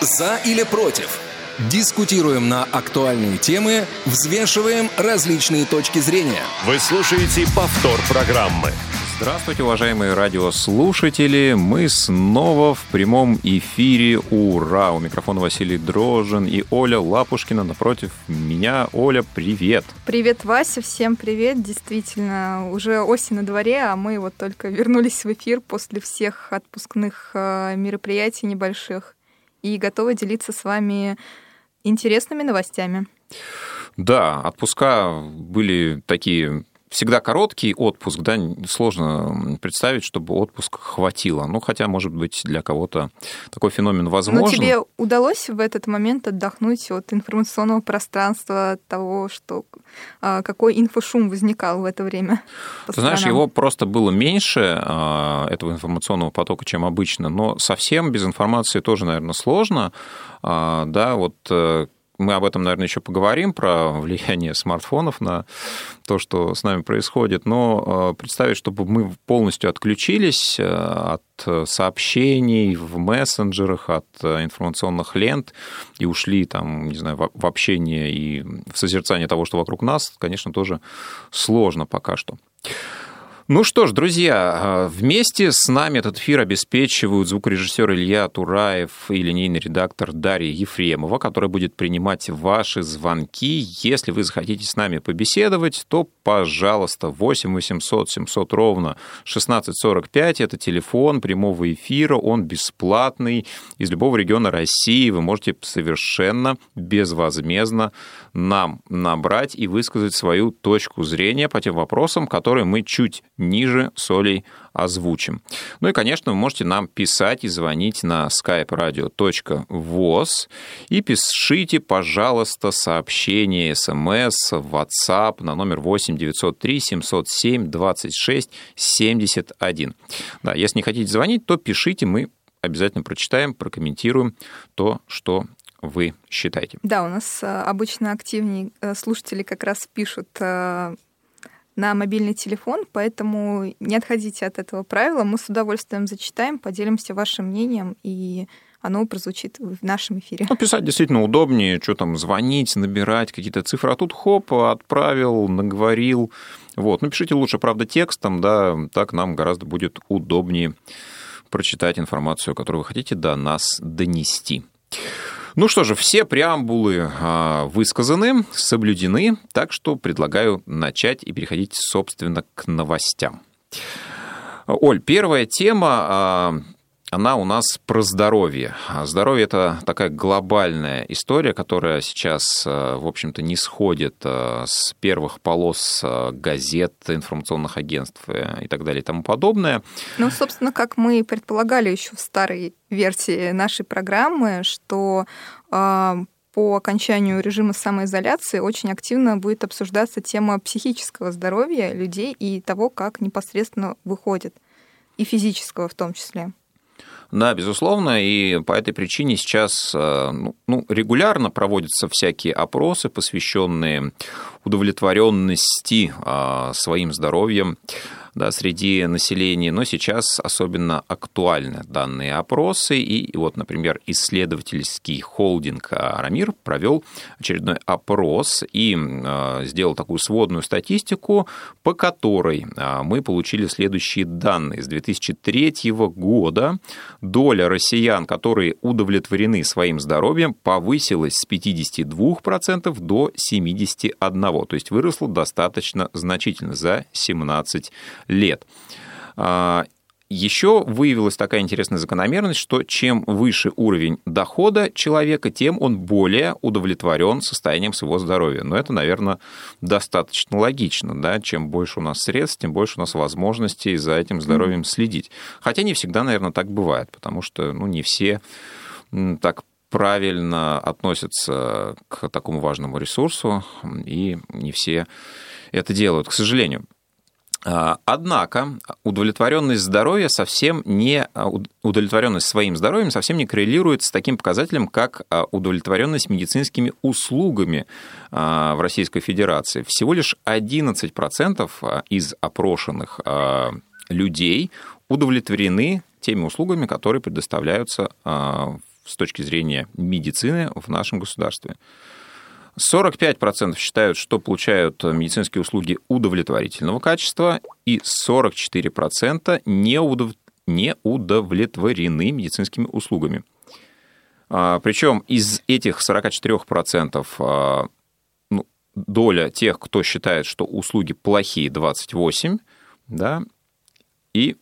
За или против? Дискутируем на актуальные темы, взвешиваем различные точки зрения. Вы слушаете повтор программы. Здравствуйте, уважаемые радиослушатели. Мы снова в прямом эфире. Ура! У микрофона Василий Дрожин и Оля Лапушкина напротив меня. Оля, привет! Привет, Вася, всем привет. Действительно, уже осень на дворе, а мы вот только вернулись в эфир после всех отпускных э, мероприятий небольших и готовы делиться с вами интересными новостями. Да, отпуска были такие всегда короткий отпуск, да, сложно представить, чтобы отпуск хватило. Ну, хотя, может быть, для кого-то такой феномен возможен. Но тебе удалось в этот момент отдохнуть от информационного пространства, от того, что а, какой инфошум возникал в это время? Ты знаешь, его просто было меньше, а, этого информационного потока, чем обычно, но совсем без информации тоже, наверное, сложно. А, да, вот э, мы об этом, наверное, еще поговорим, про влияние смартфонов на то, что с нами происходит, но э, представить, чтобы мы полностью отключились э, от сообщений в мессенджерах, от э, информационных лент и ушли там, не знаю, в общение и в созерцание того, что вокруг нас, конечно, тоже сложно пока что. Ну что ж, друзья, а, вместе с нами этот эфир обеспечивают звукорежиссер Илья Тураев и линейный редактор Дарья Ефремова, которая будет принимать ваши звонки. Если вы захотите с нами побеседовать, то, пожалуйста, 8 800 700 ровно 1645 – это телефон прямого эфира, он бесплатный. Из любого региона России вы можете совершенно безвозмездно нам набрать и высказать свою точку зрения по тем вопросам, которые мы чуть ниже солей озвучим. Ну и, конечно, вы можете нам писать и звонить на skype radio.voz и пишите, пожалуйста, сообщение, смс, WhatsApp на номер 8 903 707 26 71. Да, если не хотите звонить, то пишите, мы обязательно прочитаем, прокомментируем то, что вы считаете. Да, у нас э, обычно активнее э, слушатели как раз пишут э, на мобильный телефон, поэтому не отходите от этого правила. Мы с удовольствием зачитаем, поделимся вашим мнением, и оно прозвучит в нашем эфире. Ну, писать действительно удобнее, что там, звонить, набирать какие-то цифры, а тут хоп, отправил, наговорил. Вот. Ну, пишите лучше, правда, текстом, да, так нам гораздо будет удобнее прочитать информацию, которую вы хотите до нас донести. Ну что же, все преамбулы а, высказаны, соблюдены, так что предлагаю начать и переходить, собственно, к новостям. Оль, первая тема а, она у нас про здоровье. А здоровье – это такая глобальная история, которая сейчас, э, в общем-то, не сходит э, с первых полос э, газет, информационных агентств и так далее и тому подобное. Ну, собственно, как мы предполагали еще в старой версии нашей программы, что по окончанию режима самоизоляции очень активно будет обсуждаться тема психического здоровья людей и того, как непосредственно выходит, и физического в том числе. Да, безусловно, и по этой причине сейчас э, ну, ну, регулярно проводятся всякие опросы, посвященные удовлетворенности а, своим здоровьем да, среди населения, но сейчас особенно актуальны данные опросы. И вот, например, исследовательский холдинг «Арамир» провел очередной опрос и а, сделал такую сводную статистику, по которой а, мы получили следующие данные. С 2003 года доля россиян, которые удовлетворены своим здоровьем, повысилась с 52% до 71%, то есть выросла достаточно значительно за 17 лет. А, Еще выявилась такая интересная закономерность, что чем выше уровень дохода человека, тем он более удовлетворен состоянием своего здоровья. Но это, наверное, достаточно логично. Да? Чем больше у нас средств, тем больше у нас возможностей за этим здоровьем следить. Хотя не всегда, наверное, так бывает, потому что ну, не все так правильно относятся к такому важному ресурсу, и не все это делают, к сожалению. А, однако удовлетворенность здоровья совсем не а, удовлетворенность своим здоровьем совсем не коррелирует с таким показателем, как а, удовлетворенность медицинскими услугами в Российской Федерации. Всего лишь 11% из опрошенных людей удовлетворены теми услугами, которые предоставляются с точки зрения медицины в нашем государстве. 45% считают, что получают медицинские услуги удовлетворительного качества, и 44% не, удов... не удовлетворены медицинскими услугами. А, Причем из этих 44% а, ну, доля тех, кто считает, что услуги плохие, 28%, да, и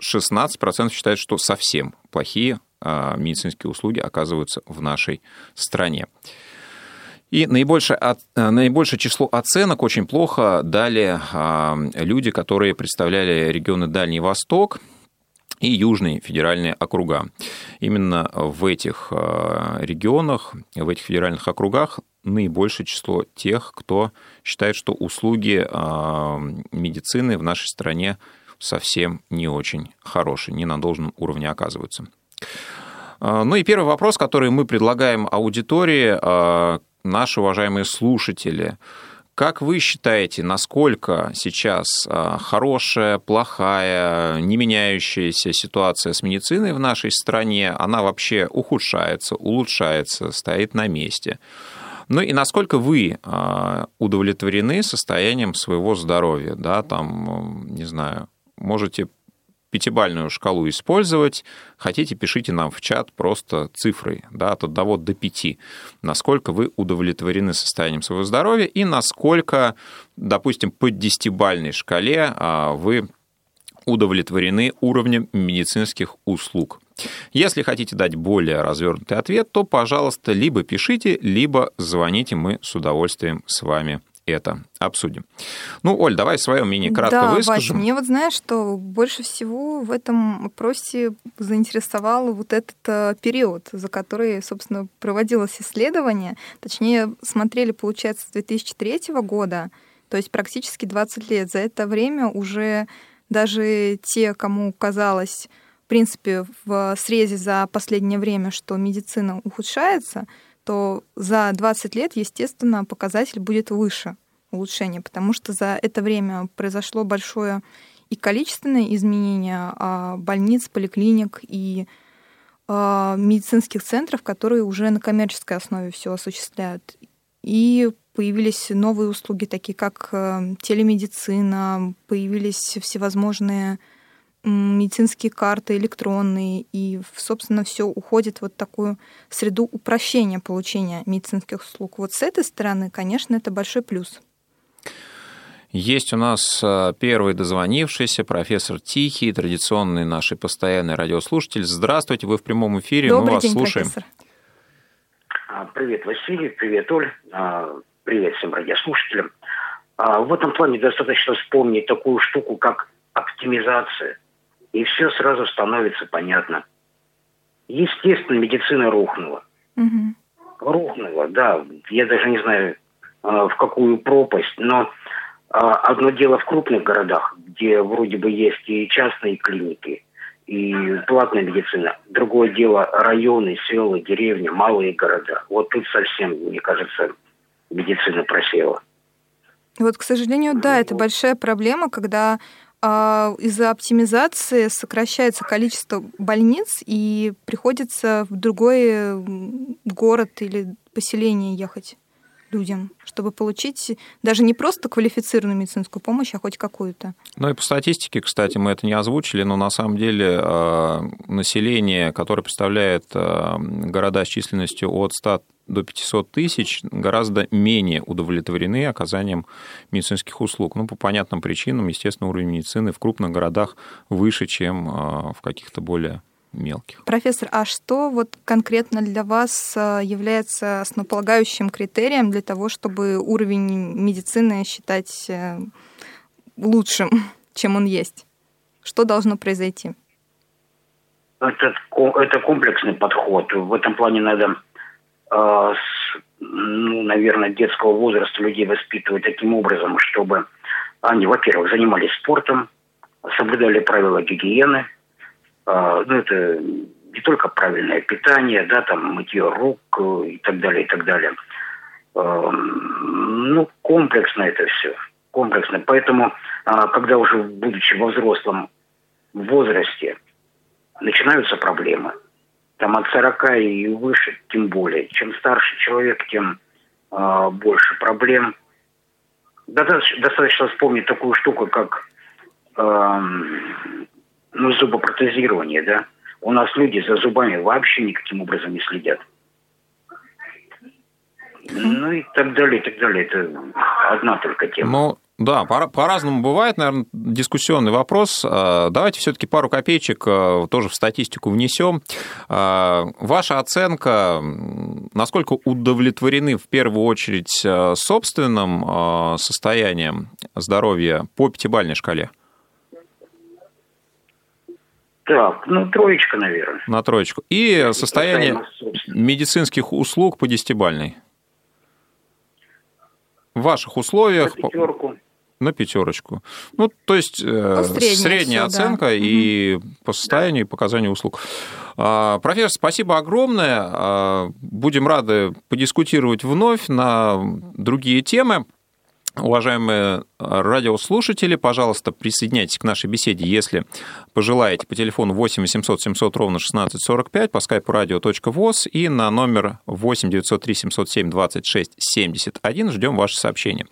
16% считают, что совсем плохие а, медицинские услуги оказываются в нашей стране. И наибольшее, э, наибольшее число оценок очень плохо дали а, люди, которые представляли регионы Дальний Восток и Южные федеральные округа. Именно в этих а, регионах, в этих федеральных округах наибольшее число тех, кто считает, что услуги а, медицины в нашей стране совсем не очень хорошие, не на должном уровне оказываются. Ну и первый вопрос, который мы предлагаем аудитории, наши уважаемые слушатели, как вы считаете, насколько сейчас а, хорошая, плохая, не меняющаяся ситуация с медициной в нашей стране, она вообще ухудшается, улучшается, стоит на месте? Ну и насколько вы а, удовлетворены состоянием своего здоровья, да, там, не знаю, можете пятибальную шкалу использовать. Хотите, пишите нам в чат просто цифры да, от 1 до 5, насколько вы удовлетворены состоянием своего здоровья и насколько, допустим, по десятибальной шкале а, вы удовлетворены уровнем медицинских услуг. Если хотите дать более развернутый ответ, то, пожалуйста, либо пишите, либо звоните, мы с удовольствием с вами это обсудим. Ну, Оль, давай свое мнение кратко да, выскажем. Вась, мне вот знаешь, что больше всего в этом опросе заинтересовал вот этот э, период, за который, собственно, проводилось исследование. Точнее, смотрели, получается, с 2003 года, то есть практически 20 лет. За это время уже даже те, кому казалось, в принципе, в срезе за последнее время, что медицина ухудшается, то за 20 лет, естественно, показатель будет выше улучшения, потому что за это время произошло большое и количественное изменение а, больниц, поликлиник и а, медицинских центров, которые уже на коммерческой основе все осуществляют. И появились новые услуги, такие как э, телемедицина, появились всевозможные медицинские карты электронные, и, собственно, все уходит в вот такую среду упрощения получения медицинских услуг. Вот с этой стороны, конечно, это большой плюс. Есть у нас э, первый дозвонившийся, профессор Тихий, традиционный наш постоянный радиослушатель. Здравствуйте, вы в прямом эфире, Добрый мы вас день, слушаем. Профессор. А, привет, Василий, привет, Оль, а, привет всем радиослушателям. А, в этом плане достаточно вспомнить такую штуку, как оптимизация и все сразу становится понятно. Естественно, медицина рухнула. Угу. Рухнула, да. Я даже не знаю, а, в какую пропасть, но а, одно дело в крупных городах, где вроде бы есть и частные клиники, и платная медицина. Другое дело районы, села, деревни, малые города. Вот тут совсем, мне кажется, медицина просела. Вот, к сожалению, да, это большая проблема, когда из-за оптимизации сокращается количество больниц и приходится в другой город или поселение ехать людям, чтобы получить даже не просто квалифицированную медицинскую помощь, а хоть какую-то. Ну и по статистике, кстати, мы это не озвучили, но на самом деле а, население, которое представляет а, города с численностью от 100 до 500 тысяч гораздо менее удовлетворены оказанием медицинских услуг. Ну, по понятным причинам, естественно, уровень медицины в крупных городах выше, чем а, в каких-то более мелких. Профессор, а что вот конкретно для вас а, является основополагающим критерием для того, чтобы уровень медицины считать э, лучшим, чем он есть? Что должно произойти? Это, это комплексный подход. В этом плане надо а, с, ну, наверное, детского возраста людей воспитывать таким образом, чтобы они, во-первых, занимались спортом, соблюдали правила гигиены. А, ну, это не только правильное питание, да, там мытье рук э, и так далее, и так далее. А, ну, комплексно это все. Комплексно. Поэтому, когда уже, будучи во взрослом возрасте, начинаются проблемы – там от 40 и выше, тем более. Чем старше человек, тем э, больше проблем. Достаточно, вспомнить такую штуку, как э, ну, зубопротезирование, да. У нас люди за зубами вообще никаким образом не следят. Ну и так далее, и так далее. Это одна только тема. Ну, да, по- по-разному бывает, наверное, дискуссионный вопрос. А, давайте все-таки пару копеечек а, тоже в статистику внесем. А, ваша оценка, насколько удовлетворены в первую очередь собственным состоянием здоровья по пятибалльной шкале? Так, ну, троечка, наверное. На троечку. И состояние медицинских услуг по десятибальной? В ваших условиях... На пятерку. На пятерочку. Ну, то есть э, ну, средняя, средняя все, оценка да. и угу. по состоянию, и показанию услуг. А, профессор, спасибо огромное. А, будем рады подискутировать вновь на другие темы. Уважаемые радиослушатели, пожалуйста, присоединяйтесь к нашей беседе, если пожелаете, по телефону 8 800 700 ровно 1645, по скайпу radio.voz и на номер 8 903 707 26 71. Ждем ваши сообщения.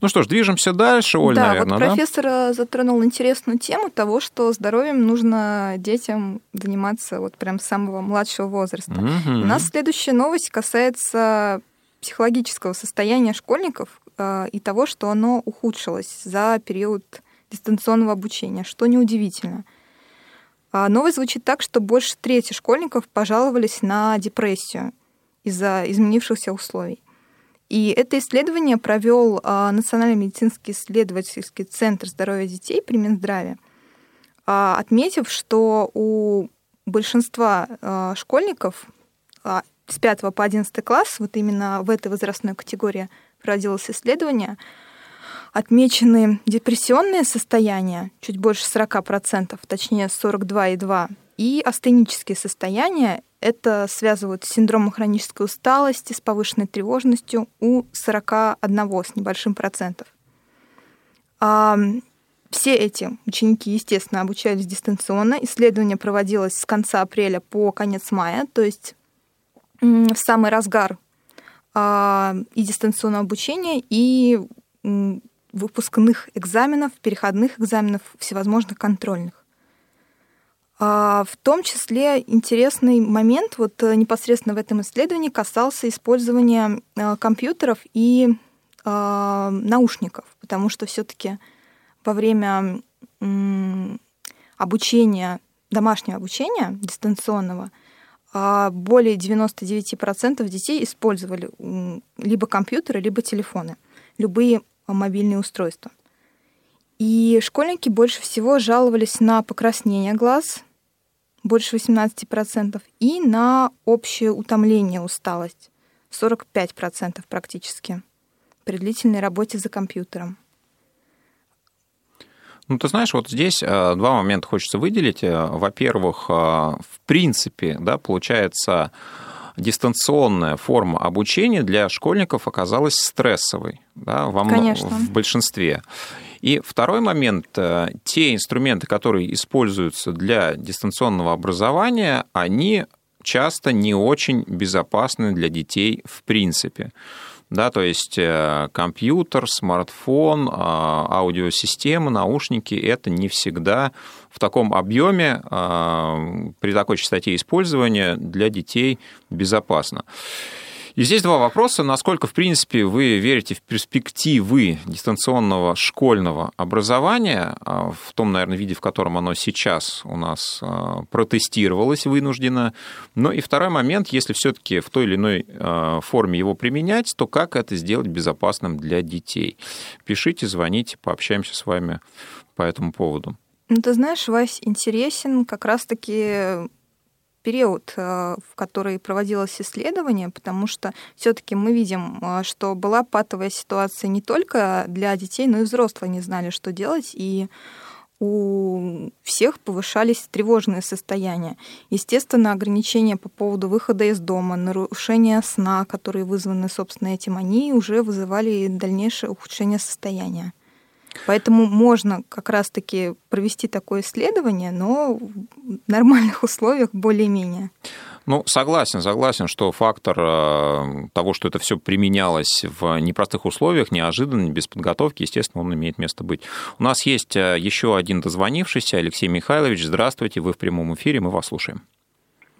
Ну что ж, движемся дальше, Оль, да, наверное, вот да? профессор э, затронул интересную тему того, что здоровьем нужно детям заниматься вот прям с самого младшего возраста. Угу. У нас следующая новость касается психологического состояния школьников, и того, что оно ухудшилось за период дистанционного обучения, что неудивительно. А новость звучит так, что больше трети школьников пожаловались на депрессию из-за изменившихся условий. И это исследование провел а, Национальный медицинский исследовательский центр здоровья детей при Минздраве, а, отметив, что у большинства а, школьников с 5 по 11 класс, вот именно в этой возрастной категории проводилось исследование, отмечены депрессионные состояния, чуть больше 40%, точнее 42,2%, и астенические состояния, это связывают с синдромом хронической усталости, с повышенной тревожностью у 41 с небольшим процентов. А все эти ученики, естественно, обучались дистанционно. Исследование проводилось с конца апреля по конец мая, то есть в самый разгар и дистанционного обучения, и выпускных экзаменов, переходных экзаменов, всевозможных контрольных. А, в том числе интересный момент вот э, непосредственно в этом исследовании касался использования э, компьютеров и а, наушников, потому что все-таки во время обучения, домашнего обучения дистанционного – а более 99% детей использовали либо компьютеры, либо телефоны, любые мобильные устройства. И школьники больше всего жаловались на покраснение глаз, больше 18%, и на общее утомление, усталость, 45% практически, при длительной работе за компьютером. Ну, ты знаешь, вот здесь э, два момента хочется выделить. Э, во-первых, э, в принципе, да, получается, дистанционная форма обучения для школьников оказалась стрессовой да, во мно... в большинстве. И второй момент, те инструменты, которые используются для дистанционного образования, они часто не очень безопасны для детей в принципе да, то есть э, компьютер, смартфон, а, аудиосистема, наушники – это не всегда в таком объеме а, при такой частоте использования для детей безопасно. И здесь два вопроса. Насколько, в принципе, вы верите в перспективы дистанционного школьного образования а, в том, наверное, виде, в котором оно сейчас у нас а, протестировалось вынужденно. Но и второй момент, если все-таки в той или иной а, форме его применять, то как это сделать безопасным для детей? Пишите, звоните, пообщаемся с вами по этому поводу. Ну, ты знаешь, Вась, интересен как раз-таки период, э, в который проводилось исследование, потому что все-таки мы видим, э, что была патовая ситуация не только для детей, но и взрослые не знали, что делать, и у всех повышались тревожные состояния. Естественно, ограничения по поводу выхода из дома, нарушения сна, которые вызваны, собственно, этим, они уже вызывали дальнейшее ухудшение состояния. Поэтому можно как раз-таки провести такое исследование, но в нормальных условиях более-менее. Ну, согласен, согласен, что фактор э, того, что это все применялось в непростых условиях, неожиданно, без подготовки, естественно, он имеет место быть. У нас есть э, еще один дозвонившийся, Алексей Михайлович. Здравствуйте, вы в прямом эфире, мы вас слушаем.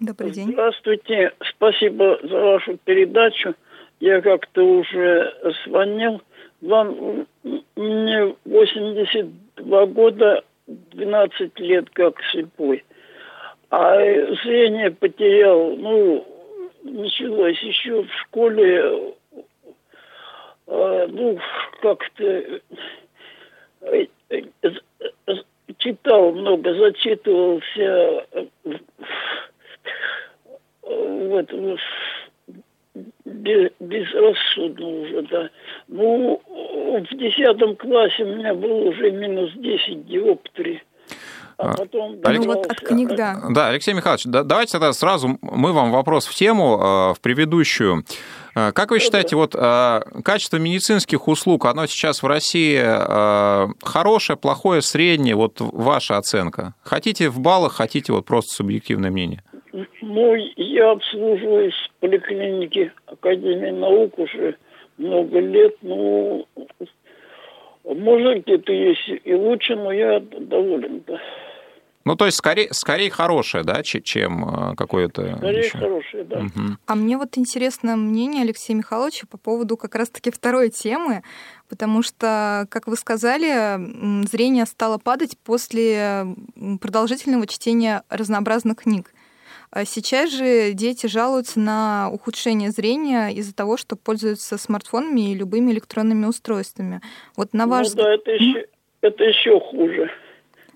Добрый день. Здравствуйте, спасибо за вашу передачу. Я как-то уже звонил. Вам мне 82 года, 12 лет как слепой. А зрение потерял, ну, началось еще в школе, э, ну, как-то э, э, читал много, зачитывался в этом без, безрассудно уже, да. Ну, в десятом классе у меня было уже минус 10 диоптрий. А, а потом ну, вот от книг, да. Да, Алексей Михайлович, да, давайте тогда сразу мы вам вопрос в тему, э, в предыдущую. Э, как вы считаете, вот э, качество медицинских услуг, оно сейчас в России хорошее, плохое, среднее? Вот ваша оценка. Хотите в баллах, хотите вот просто субъективное мнение? Ну, я обслуживаюсь в поликлинике Академии наук уже много лет. Ну, может, где-то есть и лучше, но я доволен, да. Ну, то есть скорее, скорее хорошее, да, чем э, какое-то... Скорее еще... хорошее, да. Угу. А мне вот интересно мнение Алексея Михайловича по поводу как раз-таки второй темы, потому что, как вы сказали, зрение стало падать после продолжительного чтения разнообразных книг. А сейчас же дети жалуются на ухудшение зрения из-за того, что пользуются смартфонами и любыми электронными устройствами. Вот на ваш ну, да, это еще, это еще хуже.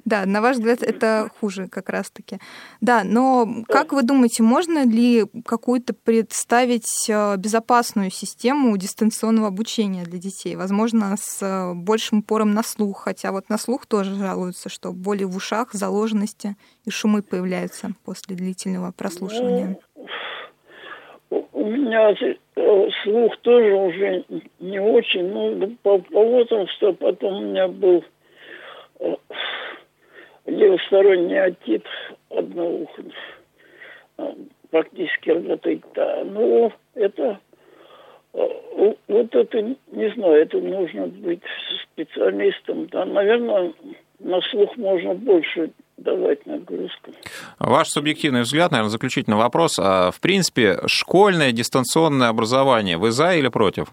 Да, на ваш взгляд, это хуже как раз-таки. Да, но как вы думаете, можно ли какую-то представить э, безопасную систему дистанционного обучения для детей? Возможно, с э, большим упором на слух, хотя вот на слух тоже жалуются, что боли в ушах, заложенности и шумы появляются после длительного прослушивания. Ну, у меня э, слух тоже уже не очень, ну, по, по возрасту, потом у меня был левосторонний отит уха а, практически. Да. Ну, это а, вот это, не знаю, это нужно быть специалистом. Да, наверное, на слух можно больше давать нагрузку. Ваш субъективный взгляд, наверное, заключительный вопрос. А, в принципе, школьное дистанционное образование, вы за или против?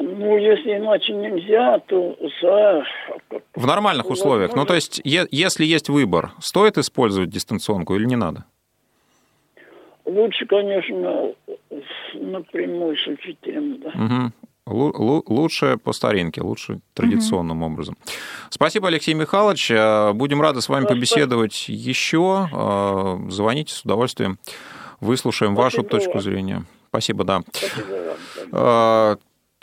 Ну, если иначе нельзя, то за... В нормальных условиях. Ну, то есть, если есть выбор, стоит использовать дистанционку или не надо? Лучше, конечно, напрямую с учителем, да. Угу. Лучше по старинке, лучше традиционным угу. образом. Спасибо, Алексей Михайлович. Э, будем рады с вами да, побеседовать спасибо. еще. Э, звоните с удовольствием. Выслушаем Спасибо вашу точку зрения. Спасибо, да. Спасибо вам.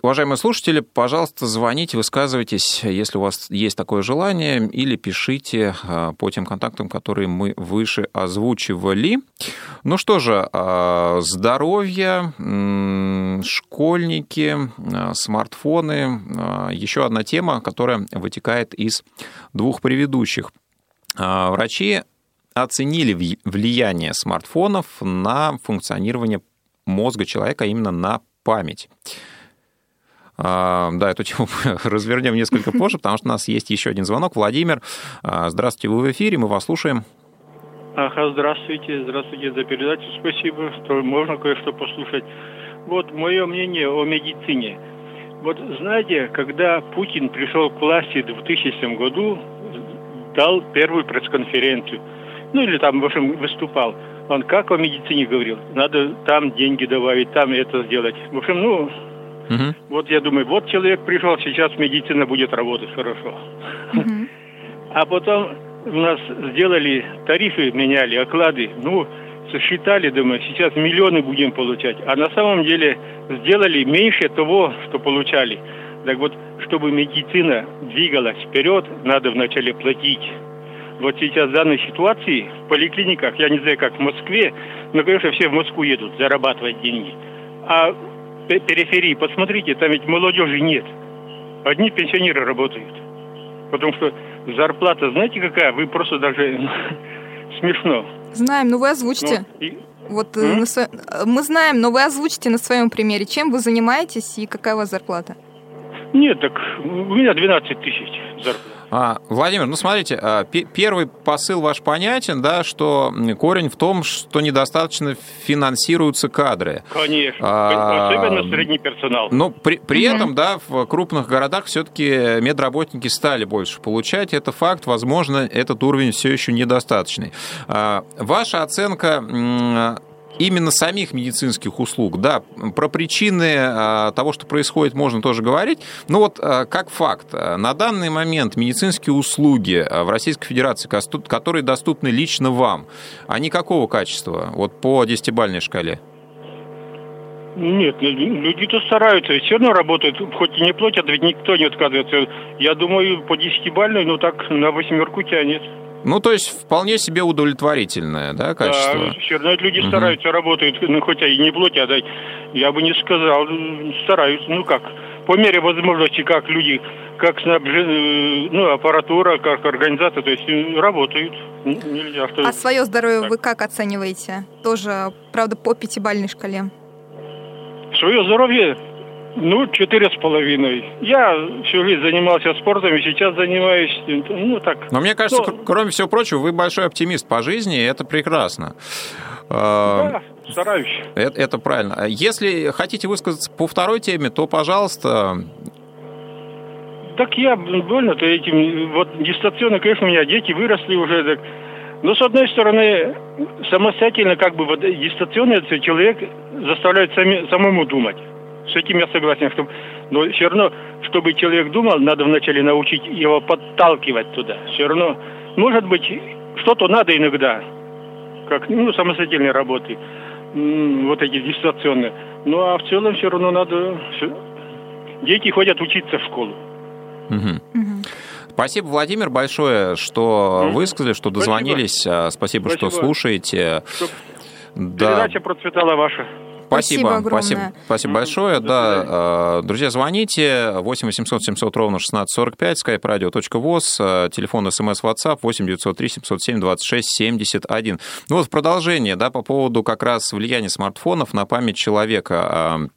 Уважаемые слушатели, пожалуйста, звоните, высказывайтесь, если у вас есть такое желание, или пишите а, по тем контактам, которые мы выше озвучивали. Ну что же, а, здоровье, школьники, а, смартфоны. Еще одна тема, которая вытекает из двух предыдущих. Врачи оценили влияние смартфонов на функционирование мозга человека, именно на память. А, да, эту тему развернем несколько позже, потому что у нас есть еще один звонок. Владимир, а, здравствуйте, вы в эфире, мы вас слушаем. Ага, здравствуйте, здравствуйте за передачу, спасибо, что можно кое-что послушать. Вот мое мнение о медицине. Вот знаете, когда Путин пришел к власти в 2000 году, дал первую пресс-конференцию, ну или там, в общем, выступал. Он как о медицине говорил? Надо там деньги добавить, там это сделать. В общем, ну, Угу. Вот я думаю, вот человек пришел, сейчас медицина будет работать хорошо. Угу. А потом у нас сделали тарифы, меняли, оклады. Ну, сосчитали, думаю, сейчас миллионы будем получать. А на самом деле сделали меньше того, что получали. Так вот, чтобы медицина двигалась вперед, надо вначале платить. Вот сейчас в данной ситуации в поликлиниках, я не знаю, как в Москве, но, конечно, все в Москву едут зарабатывать деньги. А периферии, посмотрите, там ведь молодежи нет. Одни пенсионеры работают. Потому что зарплата, знаете какая? Вы просто даже смешно. Знаем, ну вы озвучите. Ну, и- Вот М? на сво- мы знаем, но вы озвучите на своем примере, чем вы занимаетесь и какая у вас зарплата. Нет, так у меня 12 тысяч зарплата. А, Владимир, ну смотрите, а, пе- первый посыл ваш понятен, да, что корень в том, что недостаточно финансируются кадры. Конечно. А, Особенно средний персонал. Но при, при Мгм. этом, да, в крупных городах все-таки медработники стали больше получать. Это факт. Возможно, этот уровень все еще недостаточный. А, Ваша оценка именно самих медицинских услуг, да, про причины а, того, что происходит, можно тоже говорить. Но вот а, как факт, а, на данный момент медицинские услуги в Российской Федерации, которые доступны лично вам, они какого качества? Вот по десятибальной шкале. Нет, люди-то стараются, все равно работают, хоть и не платят, ведь никто не отказывается. Я думаю, по десятибальной, ну так, на восьмерку тянет. Ну, то есть вполне себе удовлетворительное, да, качество? Да, все равно люди Мгм. стараются, работают, ну, хотя и не платят, а я бы не сказал, стараются, ну как, по мере возможности, как люди, как снабжен, ну, аппаратура, как организация, то есть э, работают. Нельзя, что... А свое здоровье Так. вы как оцениваете? Тоже, правда, по пятибалльной шкале. Свое здоровье, ну, четыре с половиной. Я всю жизнь занимался спортом и сейчас занимаюсь, ну, так. Но мне кажется, Ну, кр- кроме всего прочего, вы большой оптимист по жизни, и это прекрасно. Да, стараюсь. Это, это правильно. А Если хотите высказаться по второй теме, то, пожалуйста, Так я больно-то этим. Вот дистанционно, конечно, у меня дети выросли уже. Так. Но с одной стороны, самостоятельно, как бы вот дистанционно человек заставляет сами, самому думать. С этим я согласен. Что, но все равно, чтобы человек думал, надо вначале научить его подталкивать туда. Все равно, может быть, что-то надо иногда, как ну, самостоятельной работы, вот эти дистанционные. Ну а в целом все равно надо... Дети ходят учиться в школу. Спасибо, Владимир, большое, что высказали, что Спасибо. дозвонились. А, Спасибо, что Спасибо. слушаете. Чтоб Да. Передача процветала ваша. Спасибо Спасибо, огромное. спасибо, спасибо большое. Да, э, друзья, звоните 8 800 700 ровно 1645, skype radio.voz, э, телефон смс WhatsApp 8 903 707 26 71. Ну вот в продолжение, да, по поводу как раз влияния смартфонов на память человека. э,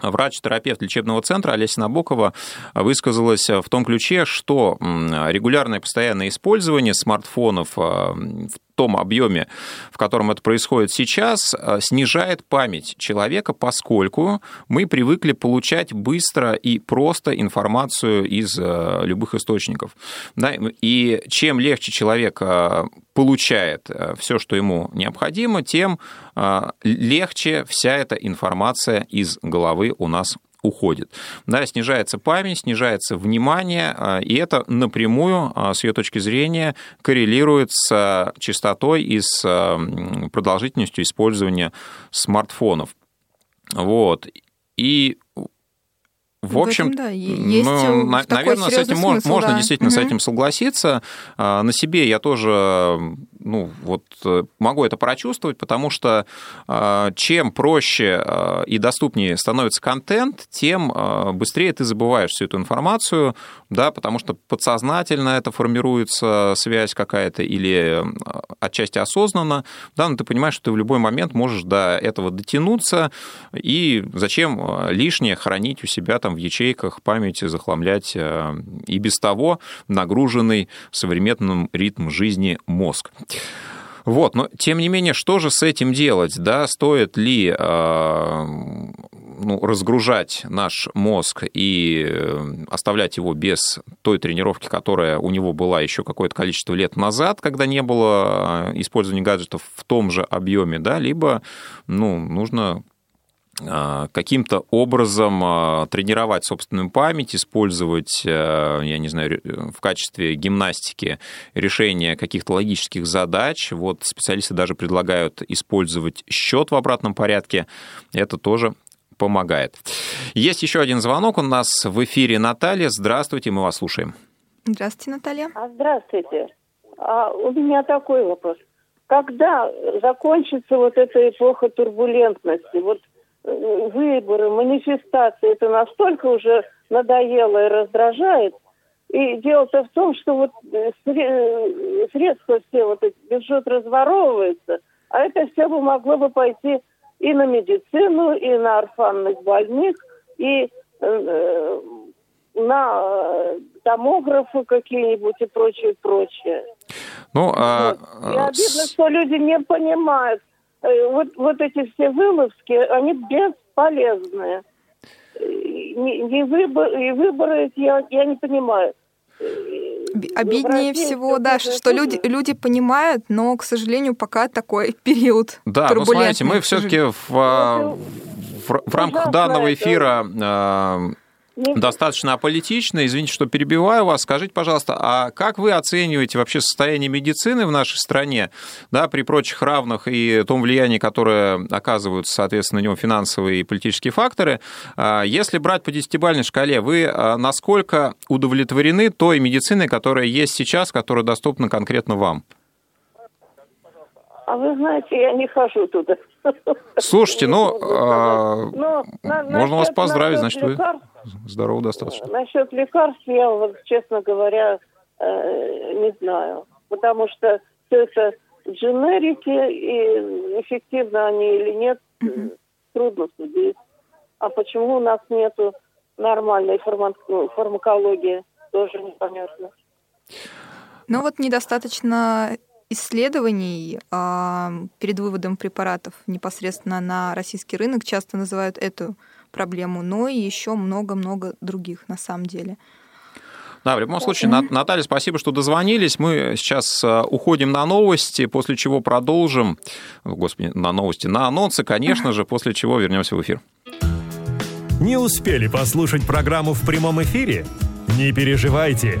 Врач-терапевт лечебного центра Олеся Набокова высказалась в том ключе, что регулярное постоянное использование смартфонов в том объеме, в котором это происходит сейчас, э, снижает память человека, поскольку мы привыкли получать быстро и просто информацию из э, любых источников. И чем легче человек э, получает все, что ему необходимо, тем легче вся эта информация из головы у нас уходит. Да, снижается память, снижается внимание, э, и это напрямую, э, с ее точки зрения, коррелирует с частотой и с продолжительностью использования смартфонов. Вот. И в В общем, этом, да, есть, ну, э, на- наверное, с этим смысл, можно да. действительно с Мгм. этим согласиться. А, На себе я тоже, ну, вот э, могу это прочувствовать, потому что а, чем проще и доступнее становится контент, тем быстрее ты забываешь всю эту информацию, да, потому что подсознательно это формируется связь какая-то или отчасти осознанно, да, но ты понимаешь, что ты в любой момент можешь до этого дотянуться, и зачем лишнее хранить у себя там в ячейках памяти, захламлять а, и без того нагруженный современным ритм жизни мозг. Вот, но тем не менее, что же с этим делать? Да, стоит ли э, ну, разгружать наш мозг и э, оставлять его без той тренировки, которая у него была еще какое-то количество лет назад, когда не было э, использования гаджетов в том же объеме, да, либо ну, нужно э, каким-то образом э, тренировать собственную память, использовать, э, я не знаю, в качестве гимнастики решения каких-то логических задач. Вот специалисты даже предлагают использовать счет в обратном порядке. Это тоже помогает. Есть еще один звонок у нас в эфире. Наталья, здравствуйте, мы вас слушаем. Здравствуйте, Наталья. А, здравствуйте. А, у меня такой вопрос. Когда закончится вот эта эпоха турбулентности? Вот выборы, манифестации, это настолько уже надоело и раздражает. И дело-то в том, что вот э, э, средства все вот эти бюджет разворовывается, а это все бы могло бы пойти и на медицину, и на орфанных больных, и э, на э, томографы какие-нибудь и прочее, прочее. Ну, а... вот. И обидно, что люди не понимают. Вот, вот эти все вылазки, они бесполезные. Не, не выбор, и выборы я, я не понимаю. Обиднее всего, да, что люди, люди понимают, но, к сожалению, пока такой период Да, ну смотрите, мы все-таки в, а, в, в рамках данного эфира а, достаточно аполитично. Извините, что перебиваю вас. Скажите, пожалуйста, а как вы оцениваете вообще состояние медицины в нашей стране, да, при прочих равных и том влиянии, которое оказывают, соответственно, на него финансовые и политические факторы? А, если брать по десятибалльной шкале, вы а, насколько удовлетворены той медициной, которая есть сейчас, которая доступна конкретно вам? А вы знаете, я не хожу туда. Слушайте, ну, а, Но, на, можно вас поздравить, значит, вы здоровы достаточно. Насчет лекарств я, вот, честно говоря, э, не знаю. Потому что все это дженерики, и эффективно они или нет, трудно судить. А почему у нас нету нормальной ну, фармакологии, тоже непонятно. Ну вот недостаточно исследований э, перед выводом препаратов непосредственно на российский рынок часто называют эту проблему, но и еще много-много других на самом деле. Да, в любом случае, Наталья, спасибо, что дозвонились. Мы сейчас а, уходим на новости, после чего продолжим. Господи, на новости, на анонсы, конечно же, после чего вернемся в эфир. Не успели послушать программу в прямом эфире? Не переживайте.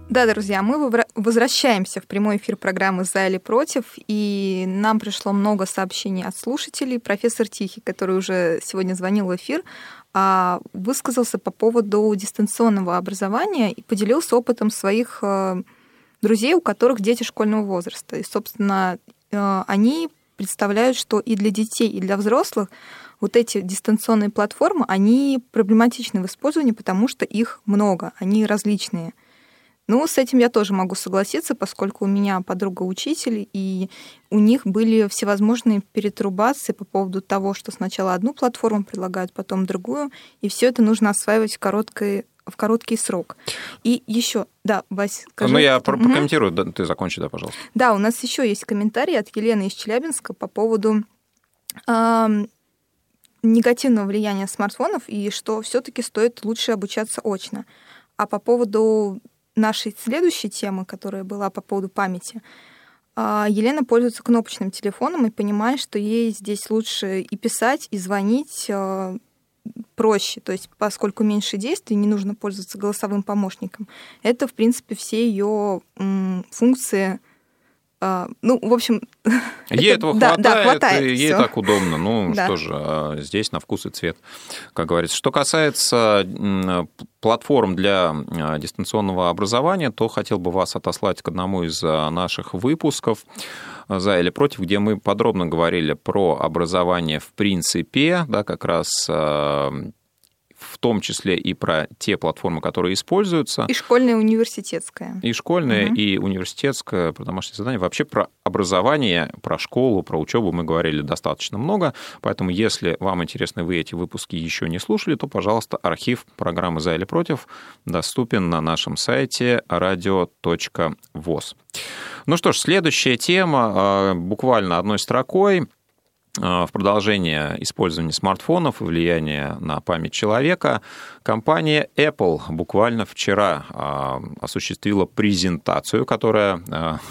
Да, друзья, мы возвращаемся в прямой эфир программы «За или против», и нам пришло много сообщений от слушателей. Профессор Тихий, который уже сегодня звонил в эфир, а, высказался по поводу дистанционного образования и поделился опытом своих э, друзей, у которых дети школьного возраста. И, собственно, э, они представляют, что и для детей, и для взрослых вот эти дистанционные платформы, они проблематичны в использовании, потому что их много, они различные. Ну, с этим я тоже могу согласиться, поскольку у меня подруга учитель, и у них были всевозможные перетрубации по поводу того, что сначала одну платформу предлагают, потом другую, и все это нужно осваивать в короткой в короткий срок. И еще, да, Вась, скажи. Ну, я угу. прокомментирую, да, ты закончи, да, пожалуйста. Да, у нас еще есть комментарий от Елены из Челябинска по поводу э, негативного влияния смартфонов и что все-таки стоит лучше обучаться очно. А по поводу нашей следующей темы, которая была по поводу памяти, а, Елена пользуется кнопочным телефоном и понимает, что ей здесь лучше и писать, и звонить а, проще, то есть поскольку меньше действий, не нужно пользоваться голосовым помощником. Это, в принципе, все ее функции ну, в общем... Ей этого да, хватает, да, хватает, ей всё. так удобно. Ну, да. что же, а, здесь на вкус и цвет, как говорится. Что касается платформ для а, дистанционного образования, то хотел бы вас отослать к одному из наших выпусков «За или против», где мы подробно говорили про образование в принципе, да, как раз том числе и про те платформы, которые используются. И школьное, и университетское. И школьное, угу. и университетское, про домашнее задание. Вообще про образование, про школу, про учебу мы говорили достаточно много, поэтому если вам интересны вы эти выпуски еще не слушали, то, пожалуйста, архив программы «За или против» доступен на нашем сайте radio.voz. Ну что ж, следующая тема, а, буквально одной строкой – в продолжение использования смартфонов и влияния на память человека, компания Apple буквально вчера осуществила презентацию, которая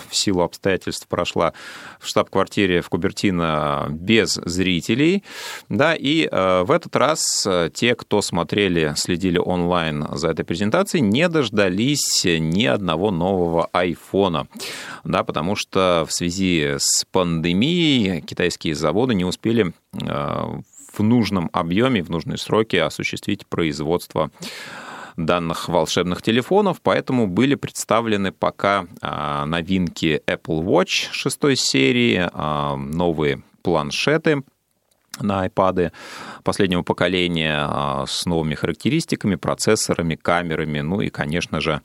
в силу обстоятельств прошла в штаб-квартире в Кубертино без зрителей. Да, и в этот раз те, кто смотрели, следили онлайн за этой презентацией, не дождались ни одного нового айфона. Да, потому что в связи с пандемией китайские заводы не успели э, в нужном объеме, в нужные сроки осуществить производство данных волшебных телефонов, поэтому были представлены пока э, новинки Apple Watch 6 серии, э, новые планшеты на iPad последнего поколения с новыми характеристиками, процессорами, камерами, ну и, конечно же,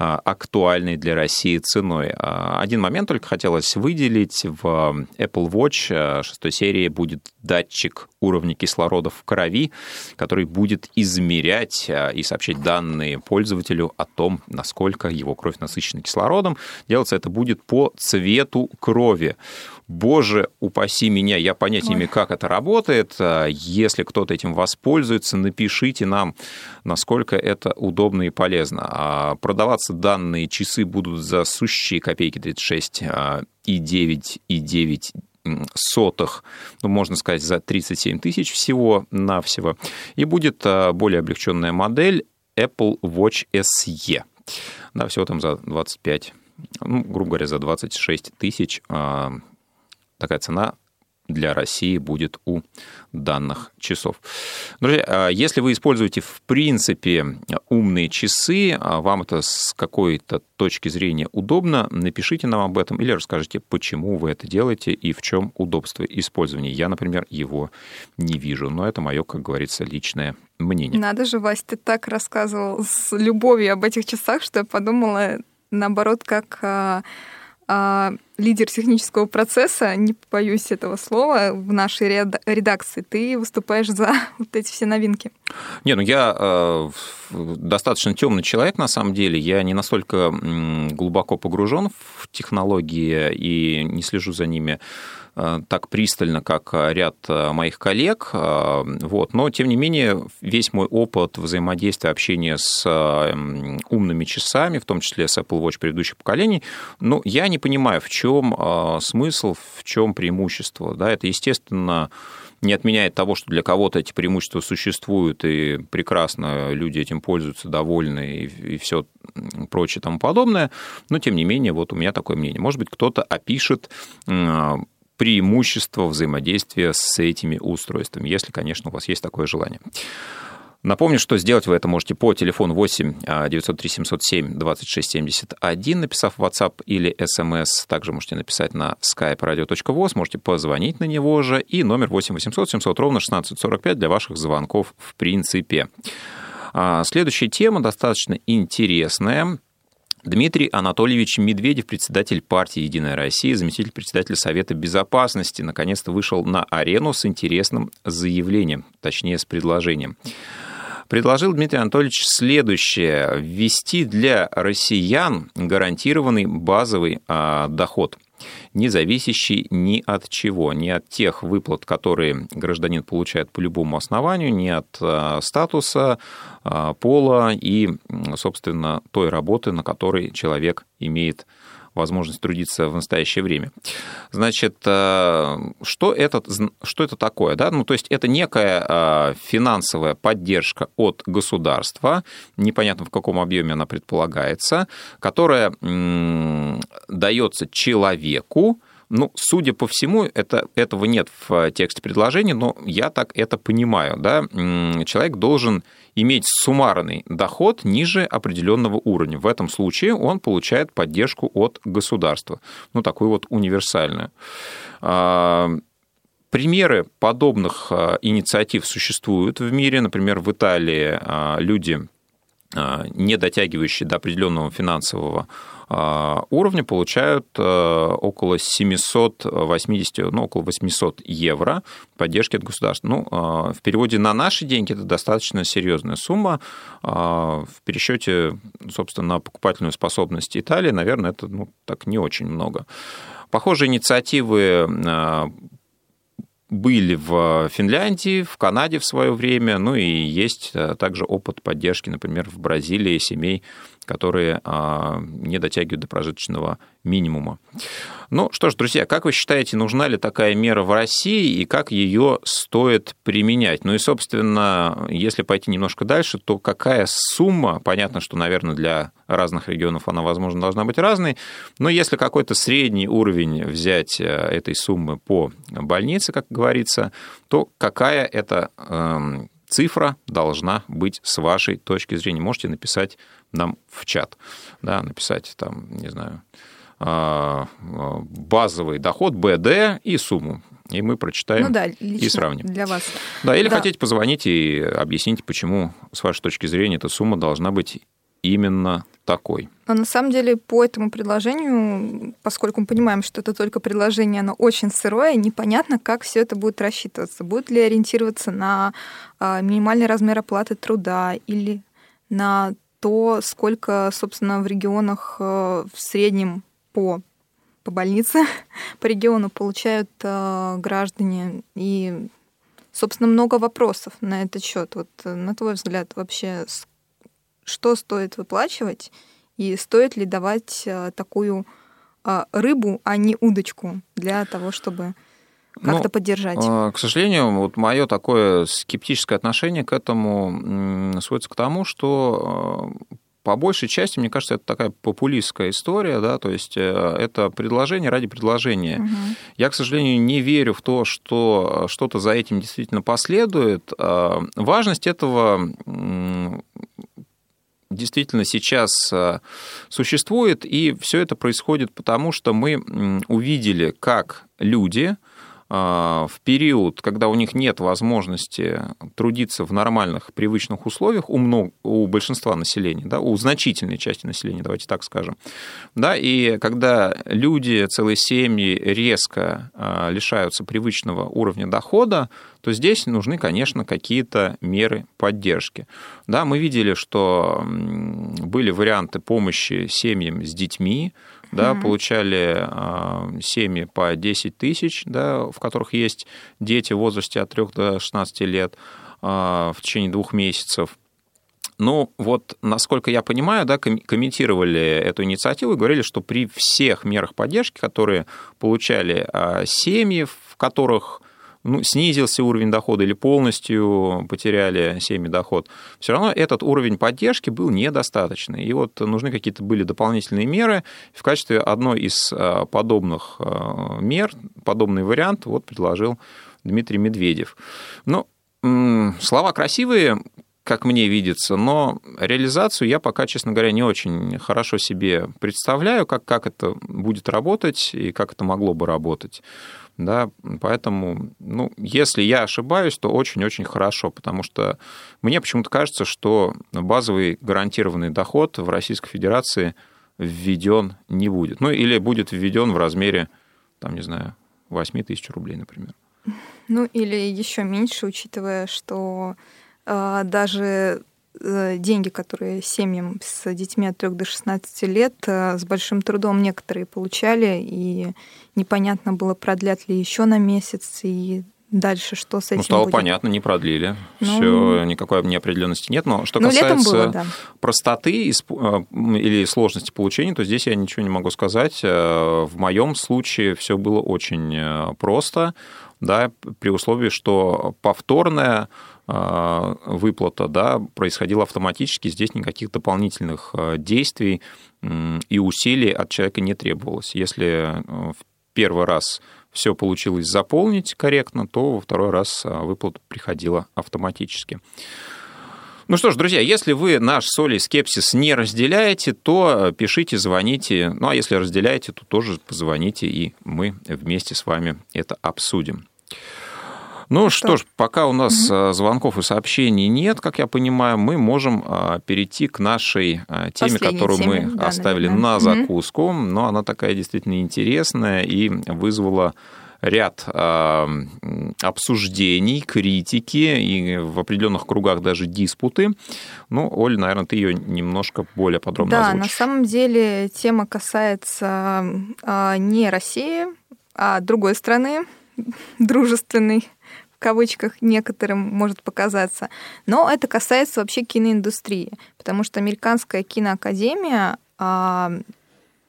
а, актуальной для России ценой. А, один момент только хотелось выделить. В Apple Watch 6 а, серии будет датчик уровня кислорода в крови, который будет измерять и сообщать данные пользователю о том, насколько его кровь насыщена кислородом. Делаться это будет по цвету крови. Боже, упаси меня, я понятия не имею, как это работает. Если кто-то этим воспользуется, напишите нам, насколько это удобно и полезно. Продаваться продаваться данные часы будут за сущие копейки 36 а, и 9 и 9 сотых, ну, можно сказать, за 37 тысяч всего-навсего. И будет а, более облегченная модель Apple Watch SE. Да, всего там за 25, ну, грубо говоря, за 26 тысяч. А, такая цена для России будет у данных часов. Друзья, а если вы используете в принципе умные часы, а вам это с какой-то точки зрения удобно, напишите нам об этом или расскажите, почему вы это делаете и в чем удобство использования. Я, например, его не вижу, но это мое, как говорится, личное мнение. Надо же, Вась, ты так рассказывал с любовью об этих часах, что я подумала, наоборот, как а, лидер технического процесса, не боюсь этого слова, в нашей редакции, ты выступаешь за вот эти все новинки. Не, ну я э, достаточно темный человек на самом деле. Я не настолько глубоко погружен в технологии и не слежу за ними Э, так пристально, как ряд э, моих коллег. Э, вот. Но, тем не менее, весь мой опыт взаимодействия, общения с умными часами, в том числе с Apple Watch предыдущих поколений, ну, я не понимаю, в чем смысл, в чем преимущество. Да, это, естественно, не отменяет того, что для кого-то эти преимущества существуют, и прекрасно люди этим пользуются, довольны, и, и все прочее тому подобное. Но, тем не менее, вот у меня такое мнение. Может быть, кто-то опишет преимущество взаимодействия с этими устройствами, если, конечно, у вас есть такое желание. Напомню, что сделать вы это можете по телефону 8 903 707 26 71, написав WhatsApp или SMS. Также можете написать на skype radio.voz, можете позвонить на него же. И номер 8 800 700 ровно 1645 для ваших звонков в принципе. А, следующая тема достаточно интересная. Дмитрий Анатольевич Медведев, председатель партии «Единая Россия», заместитель председателя Совета Безопасности, наконец-то вышел на арену с интересным заявлением, точнее, с предложением. Предложил Дмитрий Анатольевич следующее. Ввести для россиян гарантированный базовый а, доход – не зависящий ни от чего, ни от тех выплат, которые гражданин получает по любому основанию, ни от э, статуса, э, пола и, собственно, той работы, на которой человек имеет возможность трудиться в настоящее время. Значит, э, что это, что это такое? Да? Ну, то есть это некая э, финансовая поддержка от государства, непонятно в каком объеме она предполагается, которая дается человеку, ну, судя по всему, это, этого нет в тексте предложения, но я так это понимаю. Да? Человек должен иметь суммарный доход ниже определенного уровня. В этом случае он получает поддержку от государства, ну, такую вот универсальную. А, примеры подобных а, инициатив существуют в мире. Например, в Италии а, люди, не дотягивающие до определенного финансового уровня получают э, около 780, ну, около 800 евро поддержки от государства. Ну, а, в переводе на наши деньги это достаточно серьезная сумма. А, в пересчете, собственно, на покупательную способность Италии, наверное, это ну, так не очень много. Похожие инициативы были в Финляндии, в Канаде в свое время, ну и есть также опыт поддержки, например, в Бразилии семей, которые не дотягивают до прожиточного минимума. Ну что ж, друзья, как вы считаете, нужна ли такая мера в России и как ее стоит применять? Ну и, собственно, если пойти немножко дальше, то какая сумма, понятно, что, наверное, для разных регионов она, возможно, должна быть разной, но если какой-то средний уровень взять э, этой суммы по больнице, как говорится, то какая это эм, цифра должна быть с вашей точки зрения? Можете написать нам в чат, да, написать там, не знаю, а, базовый доход, БД и сумму. И мы прочитаем ну, да, и сравним. Для вас. Да, или да. хотите позвонить и объяснить, почему, с вашей точки зрения, эта сумма должна быть именно такой. Но на самом деле по этому предложению, поскольку мы понимаем, что это только предложение, оно очень сырое, непонятно, как все это будет рассчитываться. Будет ли ориентироваться на а, минимальный размер оплаты труда или на то, сколько, собственно, в регионах э, в среднем по, по больнице, по региону получают э, граждане. И, собственно, много вопросов на этот счет. Вот э, на твой взгляд, вообще, что стоит выплачивать и стоит ли давать э, такую э, рыбу, а не удочку для того, чтобы как-то ну, поддержать? К сожалению, вот мое такое скептическое отношение к этому сводится к тому, что по большей части, мне кажется, это такая популистская история, да, то есть э, это предложение ради предложения. Угу. Я, к сожалению, не верю в то, что что-то за этим действительно последует. А, важность этого действительно сейчас э, существует, и все это происходит потому, что мы увидели, как люди, в период, когда у них нет возможности трудиться в нормальных, привычных условиях у, много, у большинства населения, да, у значительной части населения, давайте так скажем, да, и когда люди, целые семьи резко а, лишаются привычного уровня дохода, то здесь нужны, конечно, какие-то меры поддержки. Да, мы видели, что были варианты помощи семьям с детьми, да, mm-hmm. получали э, семьи по 10 тысяч, да, в которых есть дети в возрасте от 3 до 16 лет э, в течение двух месяцев. Ну, вот, насколько я понимаю, да, комментировали эту инициативу и говорили, что при всех мерах поддержки, которые получали э, семьи, в которых ну, снизился уровень дохода или полностью потеряли семьи доход, все равно этот уровень поддержки был недостаточный. И вот нужны какие-то были дополнительные меры. В качестве одной из а, подобных а, мер, подобный вариант вот предложил Дмитрий Медведев. Ну, слова красивые, как мне видится, но реализацию я пока, честно говоря, не очень хорошо себе представляю, как, как это будет работать и как это могло бы работать. Да, поэтому, ну, если я ошибаюсь, то очень-очень хорошо, потому что мне почему-то кажется, что базовый гарантированный доход в Российской Федерации введен не будет. Ну, или будет введен в размере, там, не знаю, 8 тысяч рублей, например. Ну, или еще меньше, учитывая, что э, даже деньги, которые семьям с детьми от 3 до 16 лет э, с большим трудом некоторые получали, и непонятно было, продлят ли еще на месяц, и дальше что с этим Ну, стало будет? понятно, не продлили. Ну, Все, никакой неопределенности нет. Но что ну, касается было, да. простоты э, или сложности получения, то здесь я ничего не могу сказать. В моем случае все было очень просто, да, при условии, что повторное Э, выплата да, происходила автоматически, здесь никаких дополнительных э, действий и усилий от человека не требовалось. Если э, в первый раз все получилось заполнить корректно, то во второй раз выплата приходила автоматически. Ну что ж, друзья, если вы наш соли скепсис не разделяете, то пишите, звоните. Ну а если разделяете, то тоже позвоните, и мы вместе с вами это обсудим. Ну что, что ж, пока у нас угу. звонков и сообщений нет, как я понимаю, мы можем а, перейти к нашей а, теме, Последней которую теме, мы да, оставили наверное. на закуску. Угу. Но она такая действительно интересная и вызвала ряд э, обсуждений, критики и в определенных кругах даже диспуты. Ну, Оль, наверное, ты ее немножко более подробно да, озвучишь. на самом деле тема касается э, не России, а другой страны, дружественный в кавычках некоторым может показаться. Но это касается вообще киноиндустрии, потому что Американская киноакадемия а,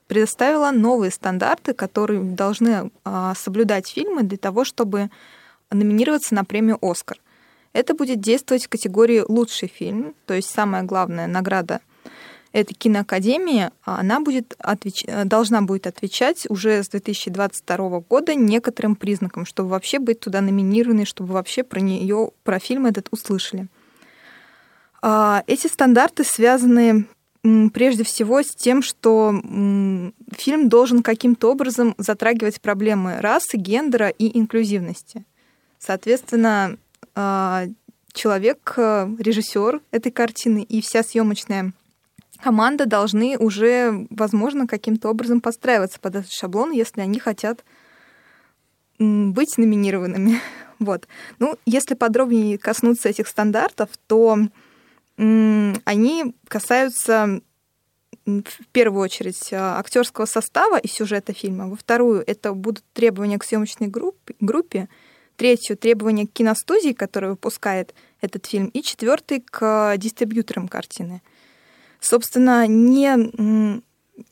предоставила новые стандарты, которые должны а, соблюдать фильмы для того, чтобы номинироваться на премию «Оскар». Это будет действовать в категории «Лучший фильм», то есть самая главная награда этой киноакадемии, она будет отвеч... должна будет отвечать уже с 2022 года некоторым признакам, чтобы вообще быть туда номинированной, чтобы вообще про нее, про фильм этот услышали. А, эти стандарты связаны прежде всего с тем, что фильм должен каким-то образом затрагивать проблемы расы, гендера и инклюзивности. Соответственно, а, человек, э, режиссер этой картины и вся съемочная команда должны уже, возможно, каким-то образом подстраиваться под этот шаблон, если они хотят быть номинированными. Вот. Ну, если подробнее коснуться этих стандартов, то они касаются в первую очередь а, актерского состава и сюжета фильма. Во вторую это будут требования к съемочной группе, группе. Третью требования к киностудии, которая выпускает этот фильм. И четвертый к дистрибьюторам картины. Собственно, не,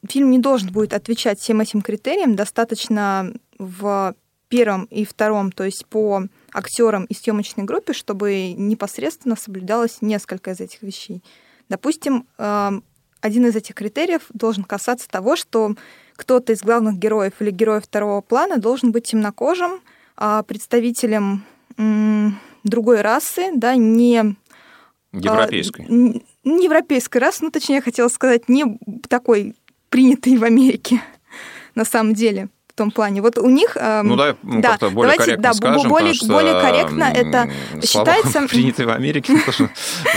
фильм не должен будет отвечать всем этим критериям. Достаточно в первом и втором, то есть по актерам и съемочной группе, чтобы непосредственно соблюдалось несколько из этих вещей. Допустим, эм, один из этих критериев должен касаться того, что кто-то из главных героев или героев второго плана должен быть темнокожим, а представителем другой расы, да, не а, европейской. Не европейской расы, ну, точнее, я хотела сказать, не такой принятый в Америке на самом деле том плане. Вот у них... Э, ну да, ну, да как-то более давайте, корректно да, скажем, более, что более корректно это считается... приняты в Америке,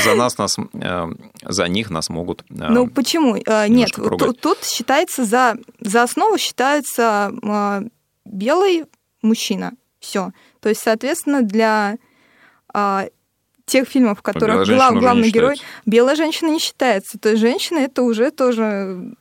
за нас, нас, э, за них нас могут э, Ну почему? Нет, тут считается за, за основу считается белый мужчина. Все. То есть, соответственно, для тех фильмов, в которых глав, главный герой, белая женщина не считается. То есть женщина это уже тоже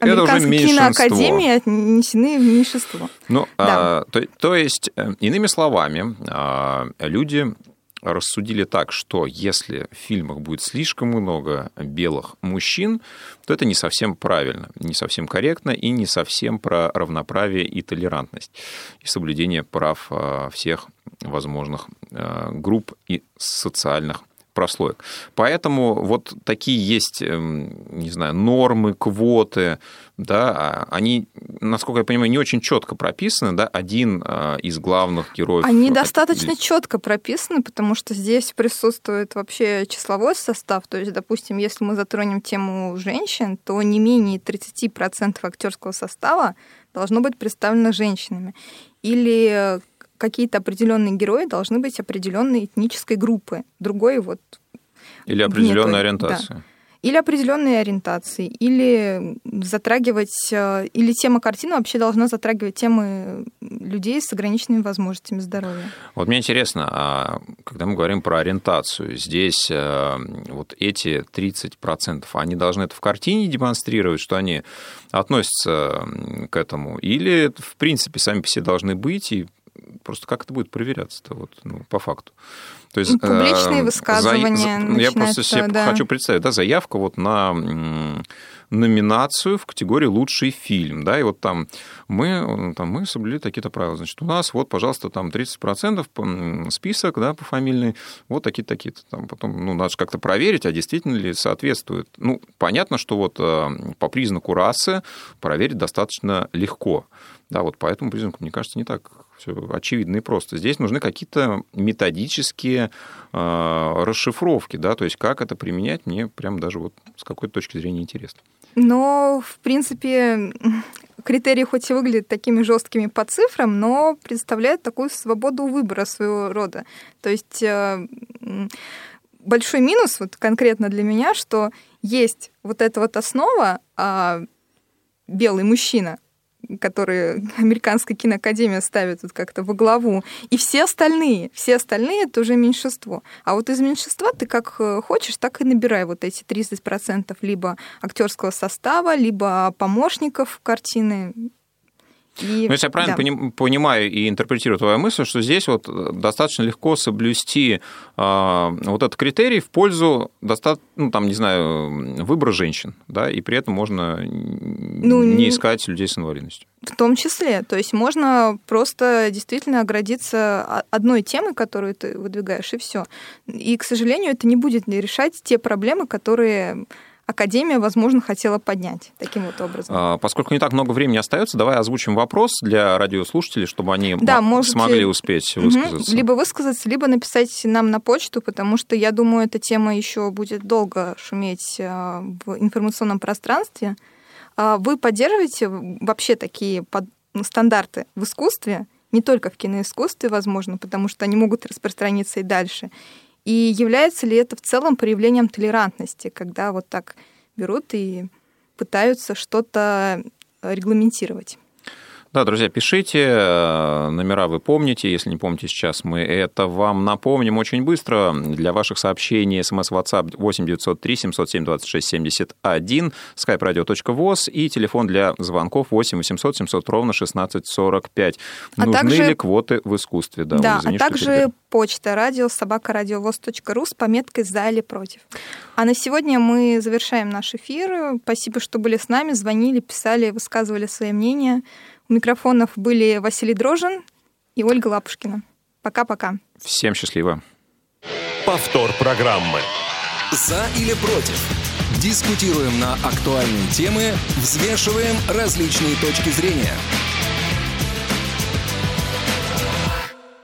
американской киноакадемии отнесены в меньшинство. Ну, да. а, то, то есть, э, иными словами, а, люди рассудили так, что если в фильмах будет слишком много белых мужчин, то это не совсем правильно, не совсем корректно и не совсем про равноправие и толерантность, и соблюдение прав а, всех возможных а, групп и социальных прослоек. Поэтому вот такие есть, эм, не знаю, нормы, квоты, да, а они, насколько я понимаю, не очень четко прописаны, да, один а, из главных героев. Они достаточно четко прописаны, потому что здесь присутствует вообще числовой состав, то есть, допустим, если мы затронем тему женщин, то не менее 30% актерского состава должно быть представлено женщинами. Или какие-то определенные герои должны быть определенной этнической группы. Другой вот... Или определенной ориентации. Да. Или определенной ориентации, или затрагивать, э, или тема картины вообще должна затрагивать темы людей с ограниченными возможностями здоровья. Вот мне интересно, а когда мы говорим про ориентацию, здесь э, вот эти 30%, они должны это в картине демонстрировать, что они относятся к этому, или в принципе сами себе должны быть и Просто как это будет проверяться-то вот, ну, по факту? То есть, Публичные э, высказывания. За, я просто себе да. хочу представить, да, заявка вот на номинацию в категории «Лучший фильм». Да, и вот там мы, там мы соблюли такие-то правила. Значит, у нас вот, пожалуйста, там 30% список да, по фамильной, вот такие-то, такие-то. Там потом, ну, надо же как-то проверить, а действительно ли соответствует. Ну, понятно, что вот э, по признаку расы проверить достаточно легко. Да, вот по этому признаку, мне кажется, не так все очевидно и просто. Здесь нужны какие-то методические э, расшифровки, да, то есть как это применять, мне прям даже вот с какой-то точки зрения интересно. Но, в принципе, критерии хоть и выглядят такими жесткими по цифрам, но представляют такую свободу выбора своего рода. То есть э, большой минус вот конкретно для меня, что есть вот эта вот основа, а белый мужчина, которые Американская киноакадемия ставит вот как-то во главу, и все остальные, все остальные это уже меньшинство. А вот из меньшинства ты как э, хочешь, так и набирай вот эти 30% либо актерского состава, либо помощников картины, И, ну, если я правильно да. понимаю и интерпретирую твою мысль, что здесь вот достаточно легко соблюсти э, вот этот критерий в пользу достаточно, ну, там, не знаю, выбора женщин, да, и при этом можно ну, не искать людей с инвалидностью. В том числе. То есть можно просто действительно оградиться одной темой, которую ты выдвигаешь, и все. И, к сожалению, это не будет решать те проблемы, которые Академия, возможно, хотела поднять таким вот образом. А, поскольку не так много времени остается, давай озвучим вопрос для радиослушателей, чтобы они да, можете... смогли успеть высказаться. Угу. Либо высказаться, либо написать нам на почту, потому что я думаю, эта тема еще будет долго шуметь а, в информационном пространстве. А вы поддерживаете вообще такие стандарты в искусстве, не только в киноискусстве, возможно, потому что они могут распространиться и дальше. И является ли это в целом проявлением толерантности, когда вот так берут и пытаются что-то регламентировать? Да, друзья, пишите, э, номера вы помните, если не помните сейчас, мы это вам напомним очень быстро. Для ваших сообщений смс WhatsApp 8 903 707 26 71, skype-radio.voz и телефон для звонков 8 800 700 ровно 16 45. А Нужны также... ли квоты в искусстве? Да, да извини, а также почта радио собакарадиовоз.ру с пометкой «За или против». А на сегодня мы завершаем наш эфир. Спасибо, что были с нами, звонили, писали, высказывали свои мнения. У микрофонов были Василий Дрожин и Ольга Лапушкина. Пока-пока. Всем счастливо. Повтор программы. За или против? Дискутируем на актуальные темы, взвешиваем различные точки зрения –